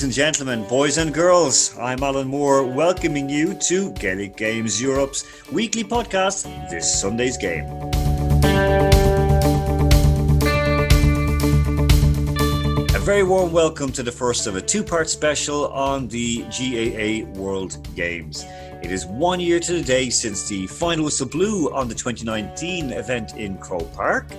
Ladies and gentlemen, boys and girls, I'm Alan Moore, welcoming you to Gaelic Games Europe's weekly podcast, This Sunday's Game. A very warm welcome to the first of a two part special on the GAA World Games. It is one year to the day since the final whistle blew on the 2019 event in Croke Park.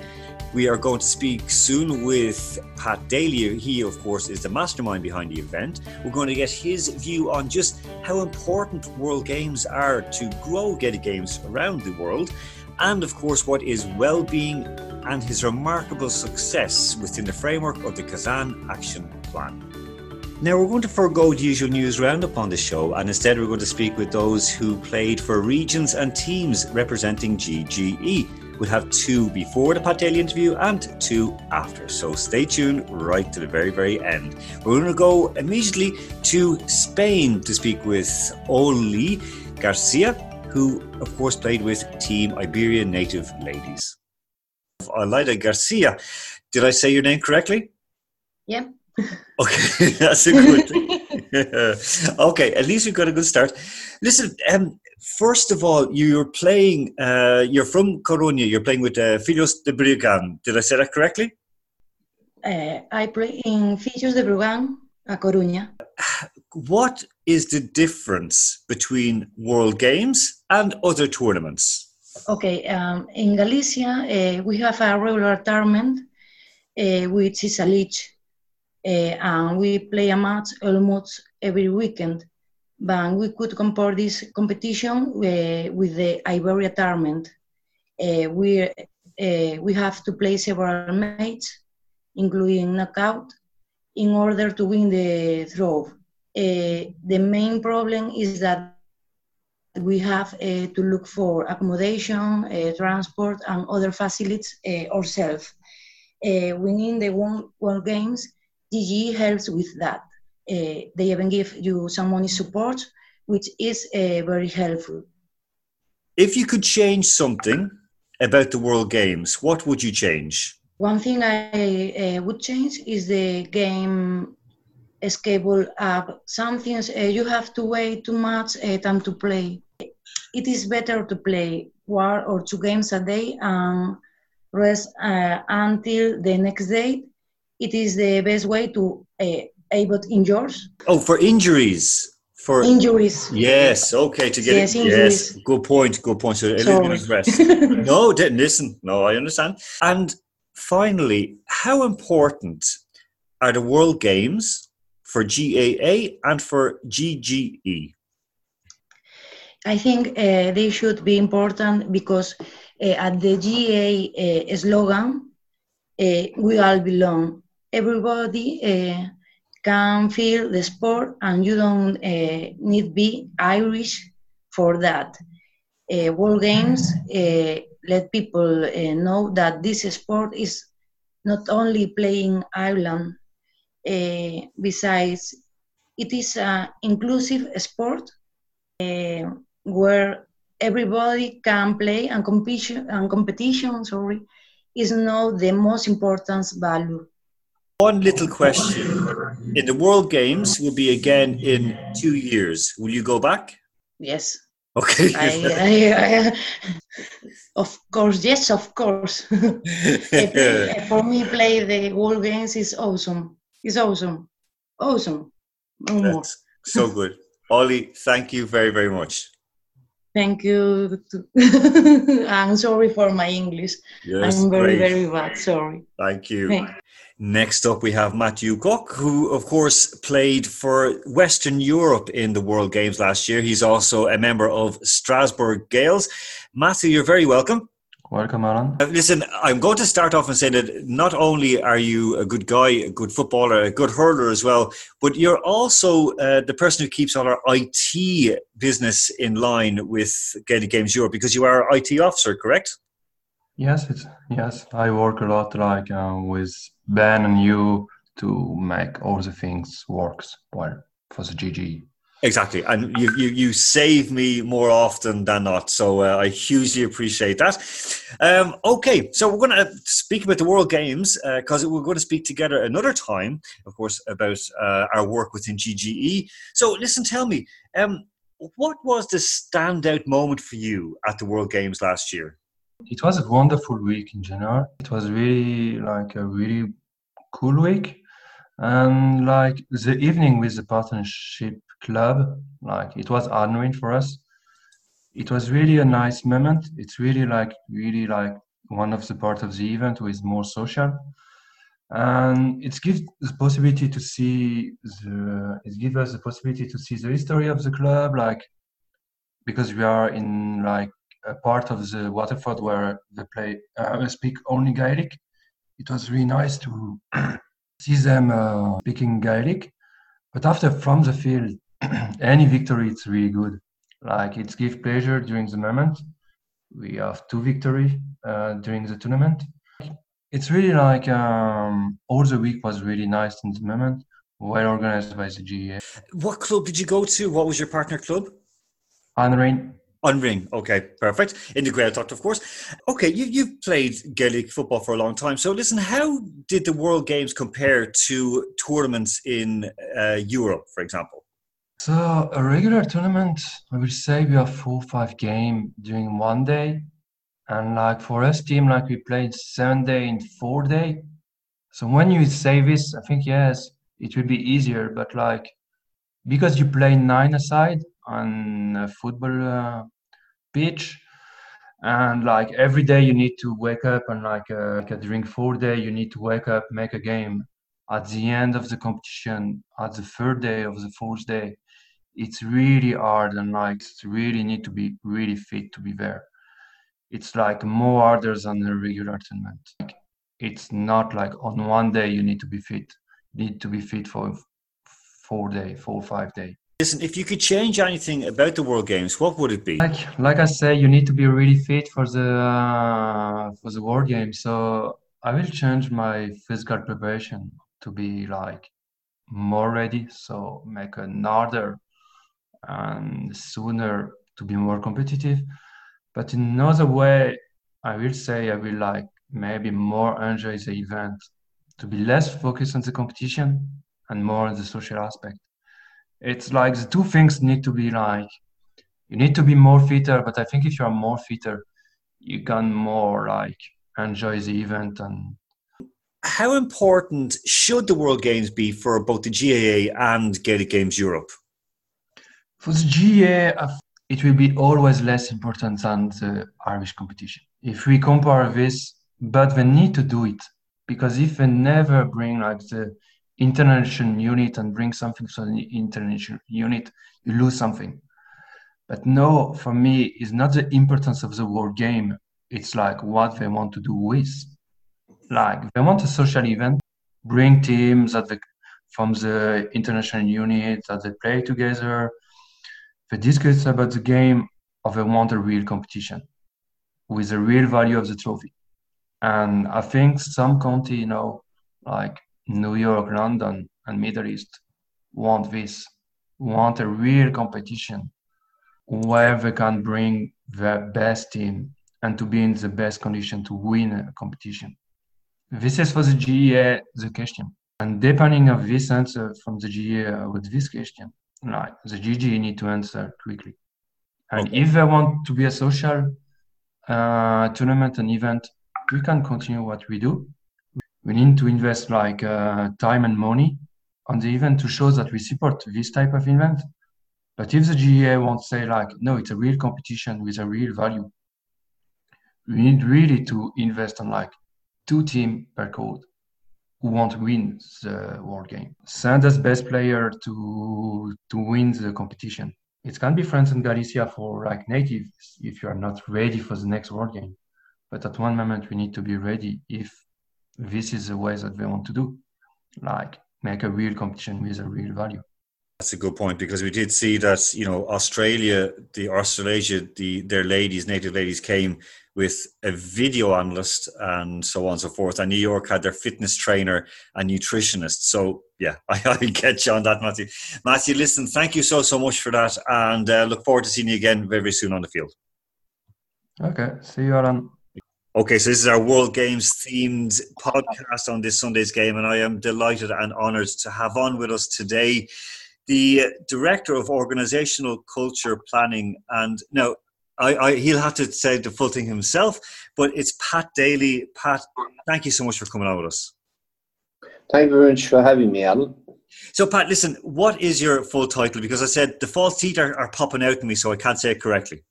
We are going to speak soon with Pat Daly. He, of course, is the mastermind behind the event. We're going to get his view on just how important World Games are to grow Gaelic Games around the world, and, of course, what is well being and his remarkable success within the framework of the Kazan Action Plan. Now, we're going to forego the usual news roundup on the show, and instead, we're going to speak with those who played for regions and teams representing GGE. We'll have two before the Pat Daly interview and two after. So stay tuned right to the very, very end. We're going to go immediately to Spain to speak with Oli Garcia, who, of course, played with Team Iberian Native Ladies. Olaida Garcia, did I say your name correctly? Yeah. Okay, that's a good thing. okay, at least we've got a good start. Listen, um, first of all, you're playing, uh, you're from Coruña, you're playing with uh, Filhos de Breogán. Did I say that correctly? Uh, I play in Filhos de Breogán, a Coruña. What is the difference between World Games and other tournaments? Okay, um, in Galicia, uh, we have a regular tournament, uh, which is a league, uh, and we play a match almost every weekend but we could compare this competition uh, with the Iberia tournament. Uh, we, uh, we have to play several matches, including knockout, in order to win the throw. Uh, the main problem is that we have uh, to look for accommodation, uh, transport, and other facilities ourselves. winning the one, games, GG helps with that. Uh, they even give you some money support, which is uh, very helpful. If you could change something about the World Games, what would you change? One thing I uh, would change is the game schedule up. Some things uh, you have to wait too much uh, time to play. It is better to play one or two games a day and rest uh, until the next day. It is the best way to about injuries. Oh, for injuries. For injuries. Yes. Okay. To get yes, it. Yes. Good point. Good point. So rest. no, didn't listen. No, I understand. And finally, how important are the World Games for GAA and for GGE? I think uh, they should be important because uh, at the GAA uh, slogan, uh, we all belong. Everybody uh, can feel the sport and you don't uh, need be Irish for that. Uh, World Games uh, let people uh, know that this sport is not only playing Ireland, uh, besides it is an inclusive sport uh, where everybody can play and competition and competition sorry is not the most important value one little question. In the World Games will be again in two years. Will you go back? Yes. Okay. I, I, I, of course, yes, of course. For me, play the World Games is awesome. It's awesome. Awesome. No so good. Ollie, thank you very, very much. Thank you. I'm sorry for my English. Yes, I'm very, great. very bad. Sorry. Thank you. Next up, we have Matthew Cook, who, of course, played for Western Europe in the World Games last year. He's also a member of Strasbourg Gaels. Matthew, you're very welcome. Welcome, Alan. Uh, listen, I'm going to start off and say that not only are you a good guy, a good footballer, a good hurler as well, but you're also uh, the person who keeps all our IT business in line with Gaelic Games Europe because you are IT officer, correct? Yes, it's yes. I work a lot, like uh, with Ben and you, to make all the things works well for the GG. Exactly, and you you, you save me more often than not, so uh, I hugely appreciate that. Um, okay, so we're going to speak about the World Games because uh, we're going to speak together another time, of course, about uh, our work within GGE. So, listen, tell me, um, what was the standout moment for you at the World Games last year? It was a wonderful week in general. It was really like a really cool week, and like the evening with the partnership club. Like it was honoring for us. It was really a nice moment. It's really like really like one of the part of the event with more social, and it gives the possibility to see the. It gives us the possibility to see the history of the club, like because we are in like a part of the Waterford where they play uh, speak only Gaelic. It was really nice to see them uh, speaking Gaelic. But after from the field, any victory it's really good like it gives pleasure during the moment we have two victory uh, during the tournament it's really like um, all the week was really nice in the moment well organized by the GA. What club did you go to? What was your partner club? An Rinn. Unring. Okay, perfect. In the Gaeltacht, of course. Okay, you, you've played Gaelic football for a long time. So listen, how did the World Games compare to tournaments in uh, Europe, for example? So a regular tournament, I would say we have four five game during one day, and like for us team, like we played seven day in four day. So when you say this, I think yes, it will be easier. But like because you play nine aside on football uh, pitch, and like every day you need to wake up and like, uh, like during four day you need to wake up, make a game. At the end of the competition, at the third day of the fourth day, it's really hard and like really need to be really fit to be there. It's like more harder than a regular tournament. Like, it's not like on one day you need to be fit you need to be fit for four day four five day listen if you could change anything about the world games what would it be like like i say you need to be really fit for the uh, for the world games so i will change my physical preparation to be like more ready so make another and sooner to be more competitive. But in another way, I will say I will like maybe more enjoy the event to be less focused on the competition and more on the social aspect. It's like the two things need to be like you need to be more fitter, but I think if you are more fitter, you can more like enjoy the event and how important should the World Games be for both the GAA and Gaelic Games Europe? For the gaa it will be always less important than the Irish competition. If we compare this, but they need to do it because if they never bring like the international unit and bring something to the international unit, you lose something. But no, for me, it's not the importance of the world game. It's like what they want to do with. Like they want a social event, bring teams that the, from the international unit that they play together, they discuss about the game of they want a real competition with the real value of the trophy. And I think some county, you know, like New York, London, and Middle East want this, want a real competition where they can bring their best team and to be in the best condition to win a competition. This is for the GEA the question. And depending of this answer from the GEA with this question, like the GG need to answer quickly. And okay. if they want to be a social uh, tournament and event, we can continue what we do. We need to invest like uh, time and money on the event to show that we support this type of event. But if the GEA won't say like, no, it's a real competition with a real value, we need really to invest on like two team per code who want to win the world game. Send us best player to to win the competition. It can be France and Galicia for like natives if you are not ready for the next world game. But at one moment we need to be ready if this is the way that we want to do. Like make a real competition with a real value. That's a good point because we did see that you know Australia, the Australasia, the their ladies, native ladies came with a video analyst and so on and so forth. And New York had their fitness trainer and nutritionist. So yeah, I, I get you on that, Matthew. Matthew, listen, thank you so so much for that, and uh, look forward to seeing you again very, very soon on the field. Okay, see you, Alan. Okay, so this is our World Games themed podcast on this Sunday's game, and I am delighted and honoured to have on with us today the Director of Organizational Culture Planning. And now, I, I, he'll have to say the full thing himself, but it's Pat Daly. Pat, thank you so much for coming on with us. Thank you very much for having me, Alan. So, Pat, listen, what is your full title? Because I said the false teeth are, are popping out in me, so I can't say it correctly.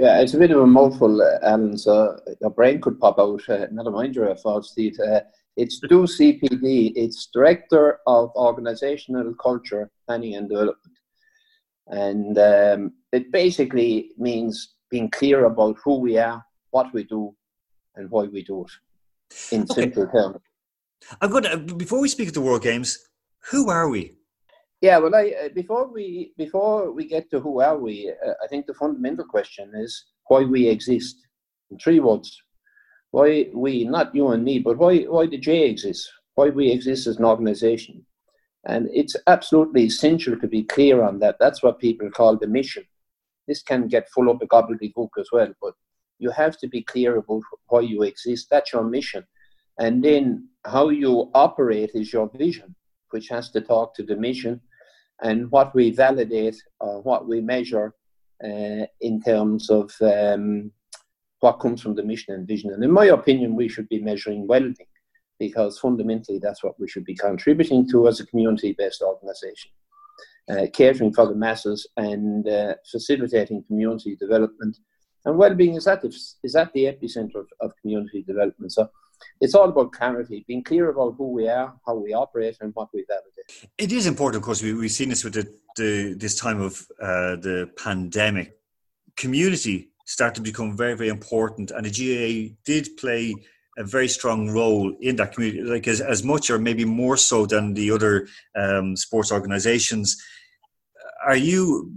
Yeah, it's a bit of a mouthful, Alan, so your brain could pop out. Uh, never mind your false teeth. Uh, it's DO CPD, it's Director of Organizational Culture, Planning and Development. And um, it basically means being clear about who we are, what we do, and why we do it in okay. simple terms. I'm good. Uh, before we speak of the World Games, who are we? Yeah, well, I, uh, before we before we get to who are we, uh, I think the fundamental question is why we exist. In three words, why we, not you and me, but why why the J exists, why we exist as an organisation, and it's absolutely essential to be clear on that. That's what people call the mission. This can get full of a gobbledygook as well, but you have to be clear about why you exist. That's your mission, and then how you operate is your vision, which has to talk to the mission and what we validate or what we measure uh, in terms of um, what comes from the mission and vision. And in my opinion, we should be measuring well-being because fundamentally that's what we should be contributing to as a community-based organisation. Uh, catering for the masses and uh, facilitating community development. And well-being is at the, is at the epicenter of, of community development. So it's all about clarity, being clear about who we are, how we operate, and what we validate. It is important, of course. We, we've seen this with the, the this time of uh, the pandemic. Community started to become very, very important, and the GAA did play a very strong role in that community, like as, as much or maybe more so than the other um, sports organizations. Are you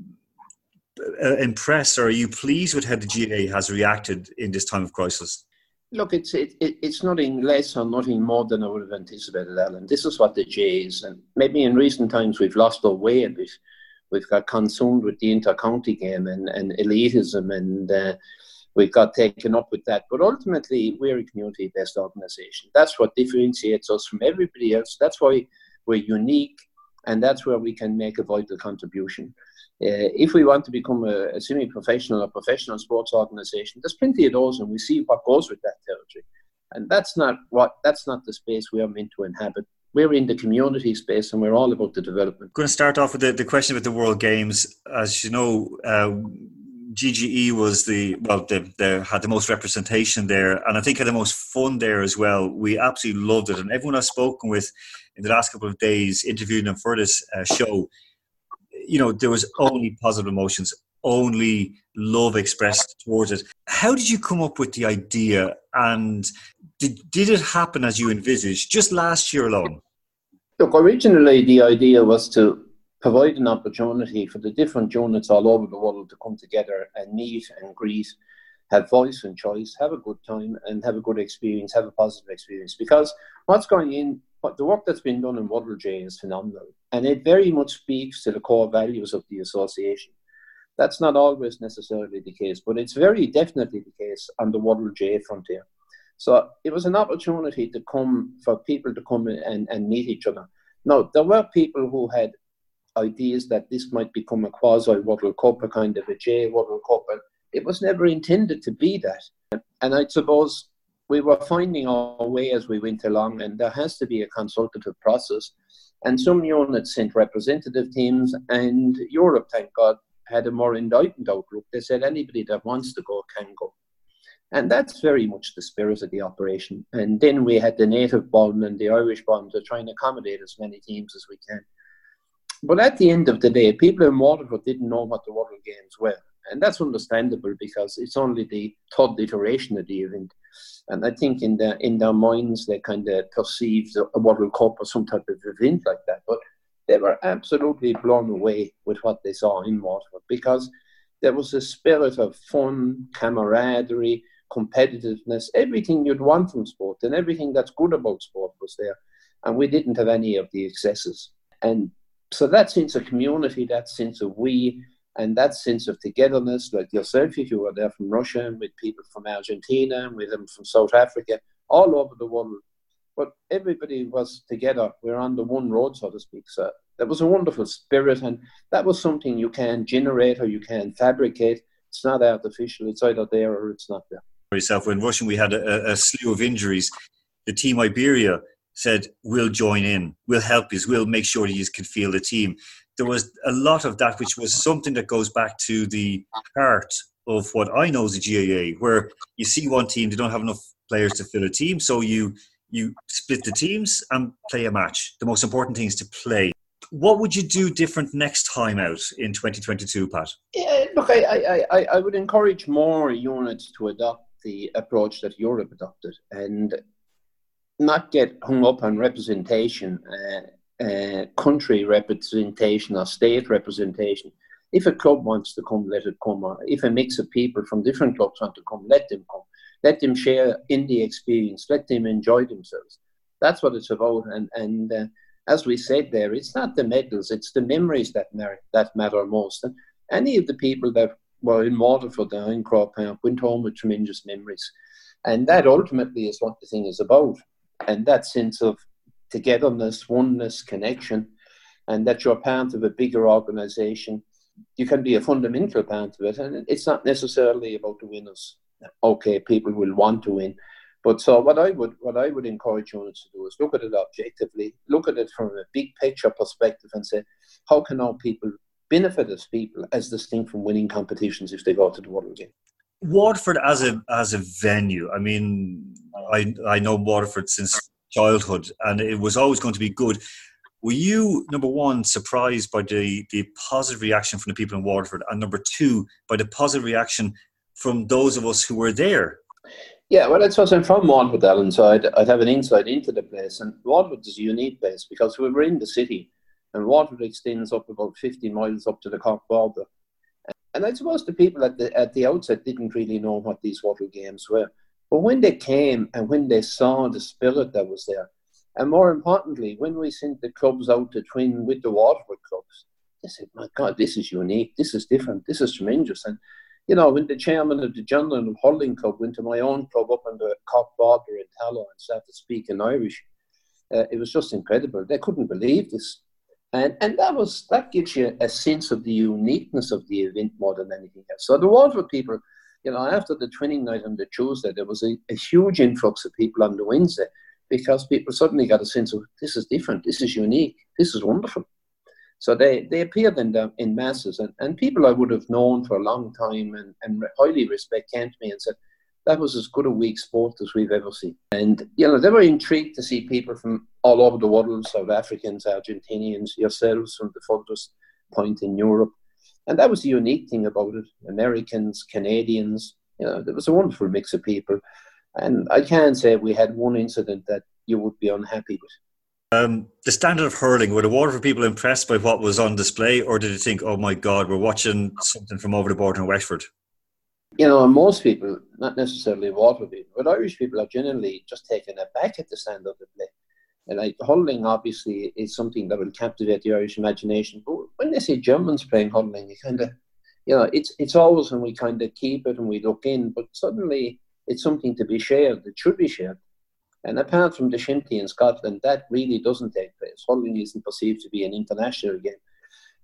uh, impressed or are you pleased with how the GAA has reacted in this time of crisis? Look, it's it, it, it's nothing less or nothing more than I would have anticipated, Alan. This is what the J is, and maybe in recent times we've lost our way a bit. We've got consumed with the inter-county game and, and elitism, and uh, we've got taken up with that. But ultimately, we're a community-based organisation. That's what differentiates us from everybody else. That's why we're unique, and that's where we can make a vital contribution. Uh, if we want to become a, a semi-professional or professional sports organisation, there's plenty of those, and we see what goes with that territory. And that's not what that's not the space we are meant to inhabit. We're in the community space, and we're all about the development. I'm going to start off with the, the question about the World Games. As you know, uh, GGE was the well, they, they, had the most representation there, and I think had the most fun there as well. We absolutely loved it, and everyone I've spoken with in the last couple of days, interviewing them for this uh, show, you know, there was only positive emotions, only love expressed towards it. How did you come up with the idea and did, did it happen as you envisaged just last year alone? Look, originally the idea was to provide an opportunity for the different units all over the world to come together and meet and greet, have voice and choice, have a good time, and have a good experience, have a positive experience. Because what's going in but the work that's been done in Waddle J is phenomenal, and it very much speaks to the core values of the association. That's not always necessarily the case, but it's very definitely the case on the Waddle J frontier. So it was an opportunity to come for people to come and, and meet each other. Now, there were people who had ideas that this might become a quasi World Cup, a kind of a J World Cup, and it was never intended to be that. And I suppose we were finding our way as we went along, and there has to be a consultative process. And some units sent representative teams, and Europe, thank God, had a more enlightened outlook. They said anybody that wants to go can go. And that's very much the spirit of the operation. And then we had the native bond and the Irish bond to try and accommodate as many teams as we can. But at the end of the day, people in Waterford didn't know what the World Games were. And that's understandable because it's only the third iteration of the event. And I think in their in their minds they kind of perceive a World Cup or some type of event like that. But they were absolutely blown away with what they saw in Waterford because there was a spirit of fun, camaraderie, competitiveness, everything you'd want from sport and everything that's good about sport was there. And we didn't have any of the excesses. And so that sense of community, that sense of we, and that sense of togetherness, like yourself, if you were there from Russia and with people from Argentina and with them from South Africa, all over the world. But everybody was together. We we're on the one road, so to speak. So that was a wonderful spirit, and that was something you can generate or you can fabricate. It's not artificial. It's either there or it's not there. Yourself, when Russian, we had a, a slew of injuries. The team Iberia said, "We'll join in. We'll help you. We'll make sure you can feel the team." There was a lot of that, which was something that goes back to the heart of what I know as a GAA, where you see one team, they don't have enough players to fill a team, so you you split the teams and play a match. The most important thing is to play. What would you do different next time out in 2022, Pat? Yeah, look, I, I, I would encourage more units to adopt the approach that Europe adopted and not get hung up on representation. Uh, uh, country representation or state representation. If a club wants to come, let it come. Or if a mix of people from different clubs want to come, let them come. Let them share in the experience. Let them enjoy themselves. That's what it's about. And and uh, as we said there, it's not the medals; it's the memories that matter that matter most. And any of the people that were in Waterford and in Park went home with tremendous memories. And that ultimately is what the thing is about. And that sense of togetherness, oneness, connection, and that you're part of a bigger organization. You can be a fundamental part of it, and it's not necessarily about the winners. Okay, people will want to win, but so what I would what I would encourage units to do is look at it objectively, look at it from a big picture perspective, and say, how can our people benefit as people as distinct from winning competitions if they go to the World Game? Waterford as a as a venue. I mean, I I know Waterford since childhood, and it was always going to be good. Were you number one surprised by the the positive reaction from the people in Waterford, and number two by the positive reaction from those of us who were there? Yeah, well, it's because I'm from Waterford, Alan, so I'd, I'd have an insight into the place. And Waterford is a unique place because we were in the city, and Waterford extends up about 50 miles up to the Cork border. And I suppose the people at the at the outset didn't really know what these World Games were. But when they came and when they saw the spirit that was there, and more importantly, when we sent the clubs out to twin with the Waterford clubs, they said, My God, this is unique, this is different, this is tremendous. And, you know, when the chairman of the General Hurling Club went to my own club up the Cork border in Tallow and started speaking Irish, uh, it was just incredible. They couldn't believe this. And, and that was that gives you a sense of the uniqueness of the event more than anything else. So the Waterford people you know, after the twinning night on the Tuesday, there was a, a huge influx of people on the Wednesday because people suddenly got a sense of this is different, this is unique, this is wonderful. So they, they appeared in, the, in masses, and, and people I would have known for a long time and, and highly respect came to me and said, that was as good a week sport as we've ever seen. And, you know, they were intrigued to see people from all over the world, South Africans, Argentinians, yourselves from the furthest point in Europe, and that was the unique thing about it. Americans, Canadians, you know, there was a wonderful mix of people. And I can't say we had one incident that you would be unhappy with. Um, the standard of hurling, were the Waterford people impressed by what was on display, or did they think, oh my God, we're watching something from over the border in Wexford? You know, most people, not necessarily Waterford people, but Irish people are generally just taken aback at the standard of the play. And like obviously, is something that will captivate the Irish imagination. But when they see Germans playing hurling, you kind of, you know, it's it's always when we kind of keep it and we look in, but suddenly it's something to be shared. It should be shared. And apart from the shinty in Scotland, that really doesn't take place. Hurling isn't perceived to be an international game.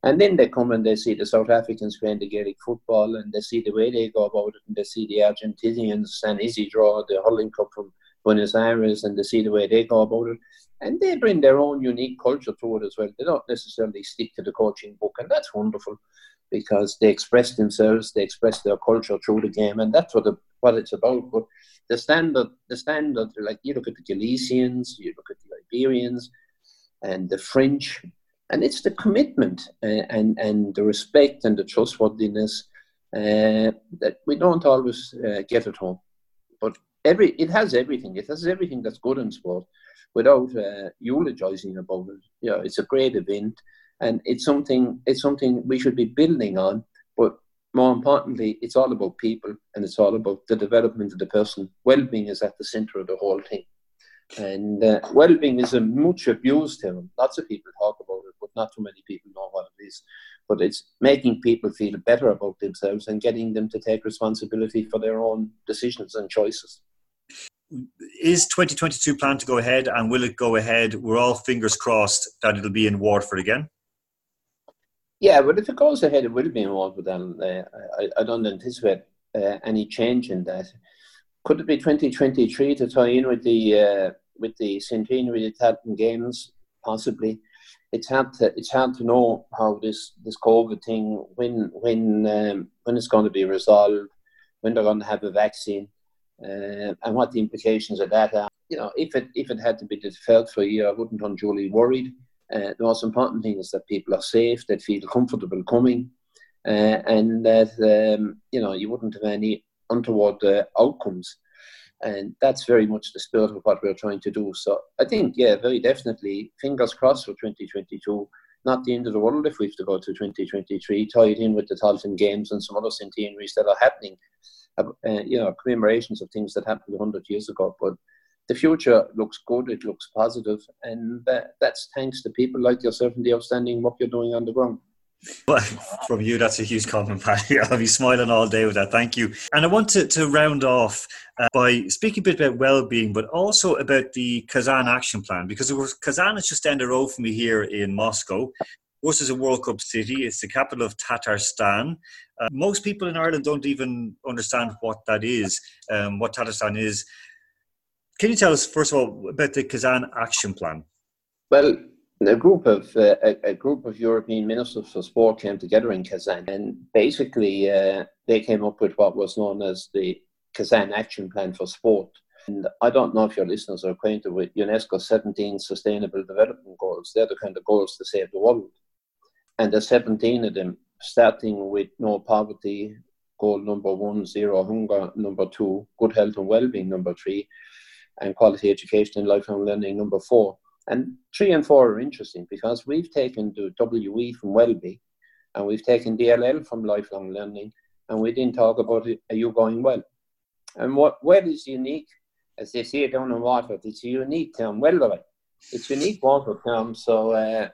And then they come and they see the South Africans playing the Gaelic football and they see the way they go about it and they see the Argentinians and San Isidro, the hurling club from Buenos Aires, and they see the way they go about it and they bring their own unique culture to it as well. They don't necessarily stick to the coaching book, and that's wonderful because they express themselves, they express their culture through the game, and that's what the, what it's about. But the standard, the standard, like you look at the Galicians, you look at the Iberians, and the French, and it's the commitment uh, and and the respect and the trustworthiness uh, that we don't always uh, get at home. But every it has everything. It has everything that's good in sport, without uh, eulogizing about it. You know, it's a great event, and it's something it's something we should be building on. But more importantly, it's all about people, and it's all about the development of the person. Well-being is at the center of the whole thing. And uh, well-being is a much abused term. Lots of people talk about it, but not too many people know what it is. But it's making people feel better about themselves and getting them to take responsibility for their own decisions and choices. Is 2022 planned to go ahead, and will it go ahead? We're all fingers crossed that it'll be in Waterford again. Yeah, but if it goes ahead, it will be in Waterford. And uh, I, I don't anticipate uh, any change in that. Could it be 2023 to tie in with the uh, with the centenary of the Tailteann Games? Possibly. It's hard to it's hard to know how this this COVID thing when when um, when it's going to be resolved, when they're going to have a vaccine, uh, and what the implications of that are. You know, if it if it had to be deferred for a year, I wouldn't unduly worried. Uh, the most important thing is that people are safe, that feel comfortable coming, uh, and that um, you know you wouldn't have any untoward uh, outcomes. And that's very much the spirit of what we're trying to do. So I think, yeah, very definitely, fingers crossed for 2022. Not the end of the world if we have to go to 2023, tied in with the Tailteann Games and some other centenaries that are happening. Uh, you know, commemorations of things that happened 100 years ago. But the future looks good, it looks positive, and uh, that's thanks to people like yourself and the outstanding work you're doing on the ground. Well, from you, that's a huge compliment. I'll be smiling all day with that. Thank you. And I want to, to round off uh, by speaking a bit about well-being, but also about the Kazan action plan, because Kazan is just down the road from me here in Moscow. This is a World Cup city. It's the capital of Tatarstan. Uh, most people in Ireland don't even understand what that is, um, what Tatarstan is. Can you tell us, first of all, about the Kazan action plan? Well, a group of uh, a, a, group of European ministers for sport came together in Kazan, and basically uh, they came up with what was known as the Kazan Action Plan for Sport. And I don't know if your listeners are acquainted with UNESCO's 17 Sustainable Development Goals. They're the kind of goals to save the world, and there's 17 of them, starting with no poverty, goal number one, zero hunger, number two, good health and well-being, number three, and quality education and lifelong learning, number four and three and four are interesting because we've taken the WE from Wellbe and we've taken DLL from lifelong learning and we didn't talk about it, are you going well? And what well is unique, as they say down in water, it's a unique term, well. It's unique water term, so uh,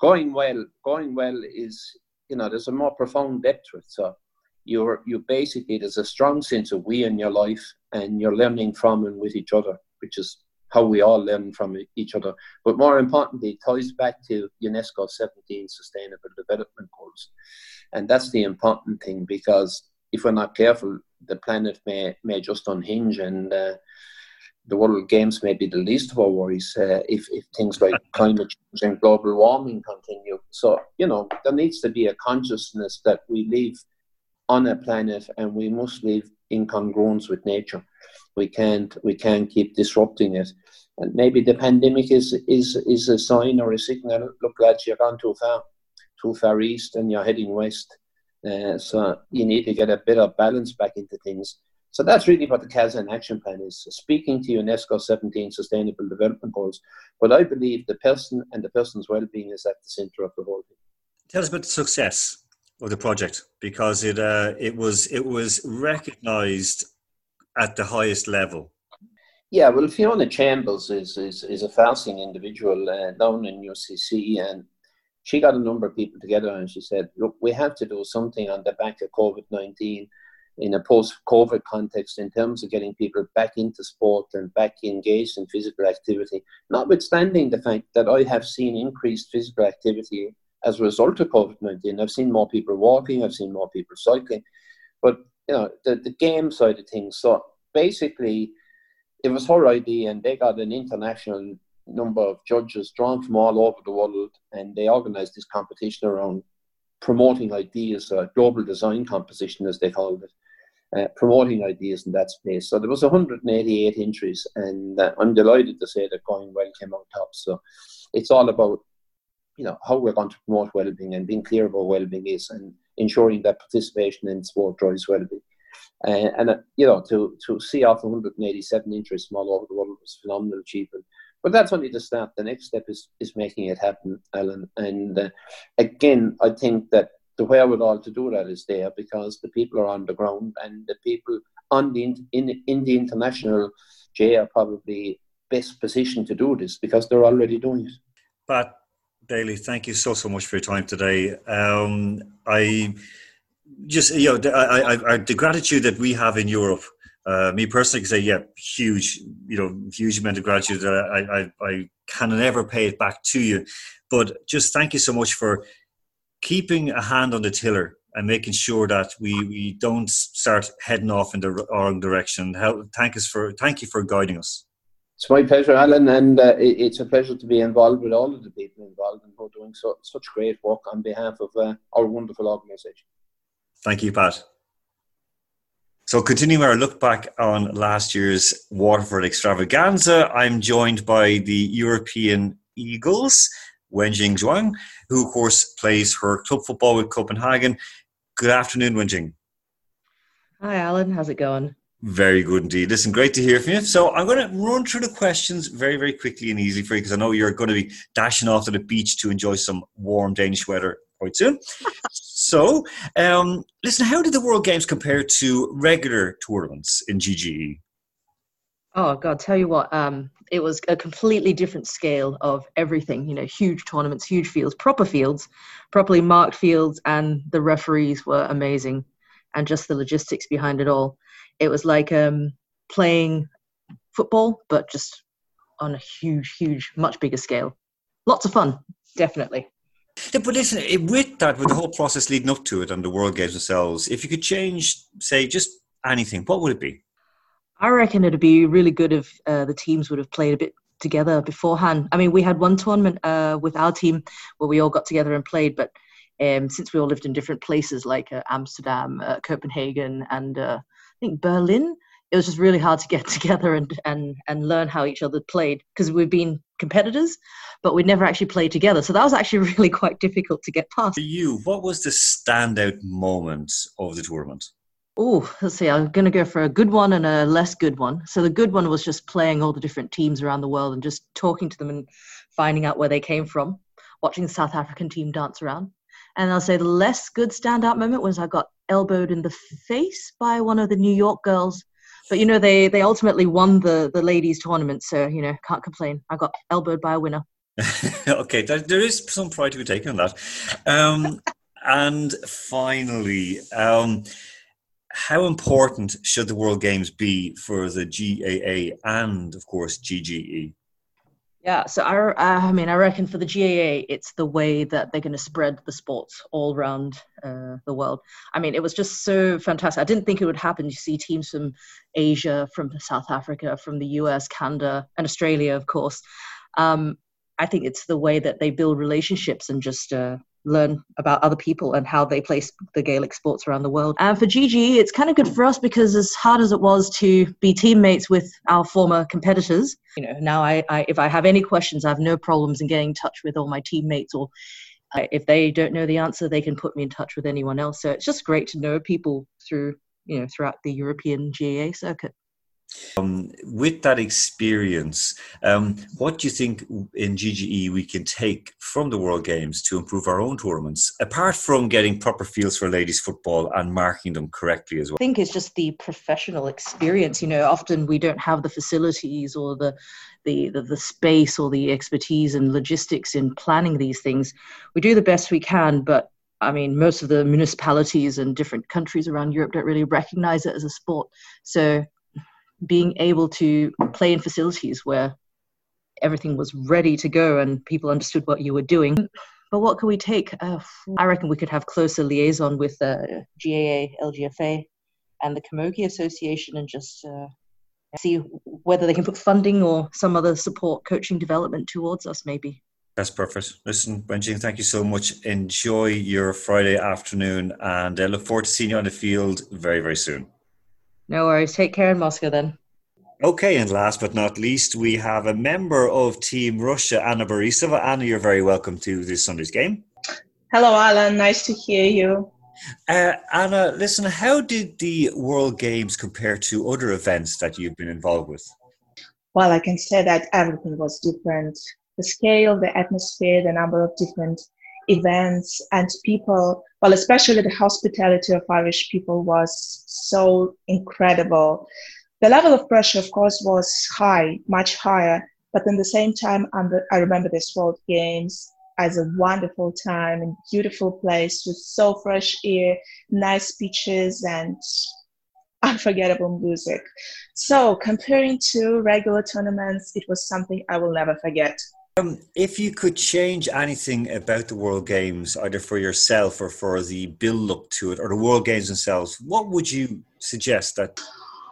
going well, going well is, you know, there's a more profound depth to it. So you're you basically there's a strong sense of we in your life and you're learning from and with each other, which is how we all learn from each other. But more importantly, it ties back to UNESCO 17 Sustainable Development Goals. And that's the important thing because if we're not careful, the planet may, may just unhinge and uh, the World Games may be the least of our worries uh, if, if things like climate change and global warming continue. So, you know, there needs to be a consciousness that we live on a planet and we must live in congruence with nature. We can't we can't keep disrupting it. And maybe the pandemic is is is a sign or a signal. Look, lads, you've gone too far, too far east, and you're heading west. Uh, so you need to get a bit of balance back into things. So that's really what the Kazan Action Plan is, speaking to UNESCO 17 Sustainable Development Goals. But I believe the person and the person's well-being is at the centre of the whole thing. Tell us about success of the project because it uh, it was it was recognised at the highest level. Yeah, well, Fiona Chambers is is, is a fasting individual uh, down in UCC, and she got a number of people together, and she said, "Look, we have to do something on the back of COVID nineteen in a post-COVID context in terms of getting people back into sport and back engaged in physical activity. Notwithstanding the fact that I have seen increased physical activity as a result of COVID 19. I've seen more people walking, I've seen more people cycling, but you know, the, the game side of things. So basically, it was her idea, and they got an international number of judges drawn from all over the world, and they organized this competition around promoting ideas, a global design composition, as they called it. Uh, promoting ideas in that space. So there was 188 entries, and uh, I'm delighted to say that Going Well came out top. So it's all about you know how we're going to promote well-being and being clear about well-being is and ensuring that participation in sport drives well-being and, uh, you know, to, to see off 187 inches from all over the world was phenomenal achievement. But that's only the start. The next step is, is making it happen, Alan. And uh, again, I think that the wherewithal to do that is there because the people are on the ground and the people on the in, in the international J are probably best positioned to do this because they're already doing it. Pat Daly, thank you so so much for your time today. Um, I just you know I, I, I, the gratitude that we have in Europe. Uh, me personally can say, yeah, huge, you know, huge amount of gratitude that I, I, I can never pay it back to you. But just thank you so much for keeping a hand on the tiller and making sure that we, we don't start heading off in the wrong direction. Help, thank us for thank you for guiding us. It's my pleasure, Alan, and uh, it, it's a pleasure to be involved with all of the people involved and who are doing so, such great work on behalf of uh, our wonderful organisation. Thank you, Pat. So, continuing our look back on last year's Waterford extravaganza, I'm joined by the European Eagles, Wenjing Zhuang, who, of course, plays her club football with Copenhagen. Good afternoon, Wenjing. Hi, Alan. How's it going? Very good indeed. Listen, great to hear from you. So I'm going to run through the questions very, very quickly and easy for you because I know you're going to be dashing off to the beach to enjoy some warm Danish weather quite soon. so, um, listen, how did the World Games compare to regular tournaments in GGE? Oh God, tell you what, um, it was a completely different scale of everything. You know, huge tournaments, huge fields, proper fields, properly marked fields, and the referees were amazing, and just the logistics behind it all it was like um, playing football, but just on a huge, huge, much bigger scale. Lots of fun, definitely. Yeah, but listen, with that, with the whole process leading up to it and the World Games themselves, if you could change, say, just anything, what would it be? I reckon it'd be really good if uh, the teams would have played a bit together beforehand. I mean, we had one tournament uh, with our team where we all got together and played, but um, since we all lived in different places like uh, Amsterdam, uh, Copenhagen, and uh, think Berlin. It was just really hard to get together and and and learn how each other played because we've been competitors, but we'd never actually played together. So that was actually really quite difficult to get past. For you, what was the standout moment of the tournament? Oh, let's see. I'm going to go for a good one and a less good one. So the good one was just playing all the different teams around the world and just talking to them and finding out where they came from, watching the South African team dance around. And I'll say the less good standout moment was I got elbowed in the face by one of the New York girls. But you know, they they ultimately won the the ladies tournament, so you know, can't complain. I got elbowed by a winner. okay, there, there is some pride to be taken on that. Um, and finally, um, how important should the World Games be for the GAA and, of course, GGE? Yeah, so I, I mean, I reckon for the GAA, it's the way that they're going to spread the sports all around uh, the world. I mean, it was just so fantastic. I didn't think it would happen. You see teams from Asia, from South Africa, from the US, Canada, and Australia, of course. Um, I think it's the way that they build relationships and just uh, learn about other people and how they play the Gaelic sports around the world. And for GG, it's kind of good for us because as hard as it was to be teammates with our former competitors, you know, now I, I if I have any questions, I have no problems in getting in touch with all my teammates or uh, if they don't know the answer, they can put me in touch with anyone else. So it's just great to know people through, you know, throughout the European GAA circuit. Um, with that experience, um, what do you think in GGE we can take from the World Games to improve our own tournaments, apart from getting proper fields for ladies football and marking them correctly as well? I think it's just the professional experience. You know, often we don't have the facilities or the the, the, the space or the expertise and logistics in planning these things. We do the best we can, but I mean, most of the municipalities and different countries around Europe don't really recognize it as a sport. So being able to play in facilities where everything was ready to go and people understood what you were doing. But what could we take? Uh, I reckon we could have closer liaison with uh, GAA, LGFA, and the Camogie Association and just uh, see whether they can put funding or some other support, coaching development towards us, maybe. That's perfect. Listen, Wenjing, thank you so much. Enjoy your Friday afternoon and I look forward to seeing you on the field very, very soon. No worries. Take care in Moscow then. Okay, and last but not least, we have a member of Team Russia, Anna Borisova. Anna, you're very welcome to this Sunday's game. Hello, Alan. Nice to hear you. Uh, Anna, listen, how did the World Games compare to other events that you've been involved with? Well, I can say that everything was different. The scale, the atmosphere, the number of different events and people, well, especially the hospitality of Irish people was so incredible. The level of pressure, of course, was high, much higher, but at the same time, I remember this World Games as a wonderful time and beautiful place with so fresh air, nice beaches, and unforgettable music. So, comparing to regular tournaments, it was something I will never forget. Um, if you could change anything about the World Games, either for yourself or for the build up to it, or the World Games themselves, what would you suggest that?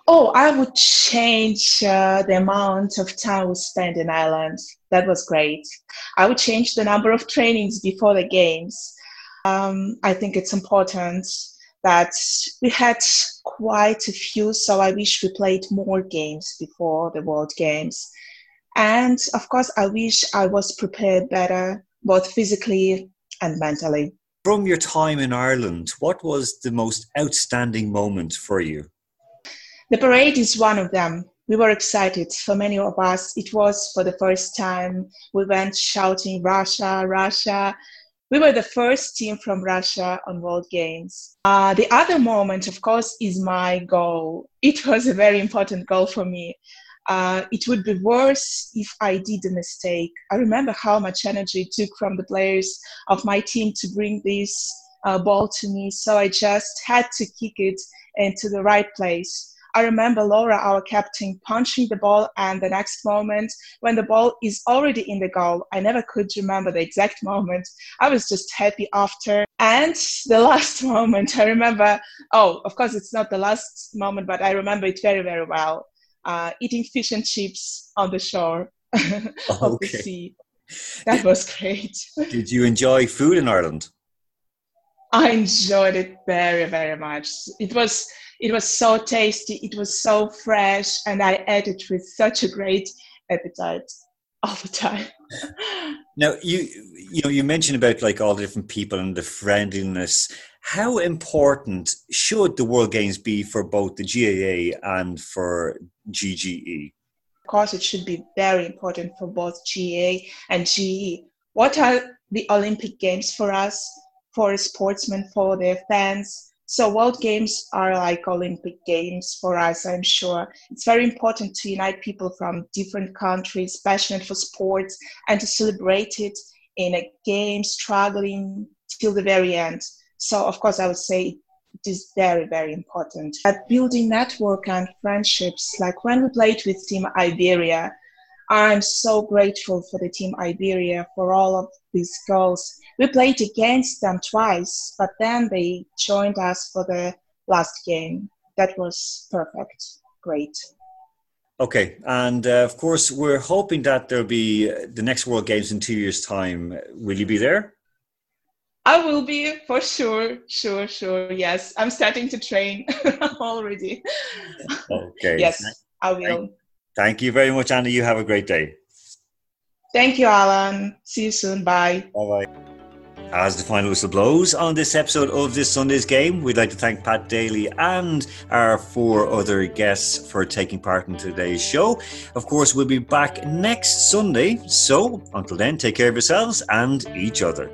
Oh, I would change uh, the amount of time we spent in Ireland. That was great. I would change the number of trainings before the games. Um, I think it's important that we had quite a few, so I wish we played more games before the World Games. And of course, I wish I was prepared better, both physically and mentally. From your time in Ireland, what was the most outstanding moment for you? The parade is one of them. We were excited. For many of us, it was for the first time. We went shouting, Russia, Russia. We were the first team from Russia on World Games. Uh, the other moment, of course, is my goal. It was a very important goal for me uh, it would be worse if I did a mistake. I remember how much energy it took from the players of my team to bring this uh, ball to me, so I just had to kick it into the right place. I remember Laura, our captain, punching the ball, and the next moment, when the ball is already in the goal, I never could remember the exact moment. I was just happy after. And the last moment, I remember, oh, of course, it's not the last moment, but I remember it very, very well uh, eating fish and chips on the shore of the sea. That was great. Did you enjoy food in Ireland? I enjoyed it very, very much. It was it was so tasty. It was so fresh, and I ate it with such a great appetite all the time. now you you know you mentioned about like all the different people and the friendliness how important should the World Games be for both the GAA and for GGE? Of course, it should be very important for both GA and GE. What are the Olympic Games for us, for sportsmen, for their fans? So, World Games are like Olympic Games for us, I'm sure. It's very important to unite people from different countries passionate for sports and to celebrate it in a game, struggling till the very end. So, of course, I would say is very, very important. At building network and friendships, like when we played with Team Iberia, I'm so grateful for the Team Iberia for all of these goals. We played against them twice, but then they joined us for the last game. That was perfect. Great. Okay, and uh, of course, we're hoping that there'll be the next World Games in two years' time. Will you be there? I will be for sure, sure, sure. Yes, I'm starting to train already. Okay. yes, I will. Thank you very much, Anna. You have a great day. Thank you, Alan. See you soon. Bye. Bye bye. As the final whistle blows on this episode of this Sunday's game, we'd like to thank Pat Daly and our four other guests for taking part in today's show. Of course, we'll be back next Sunday. So until then, take care of yourselves and each other.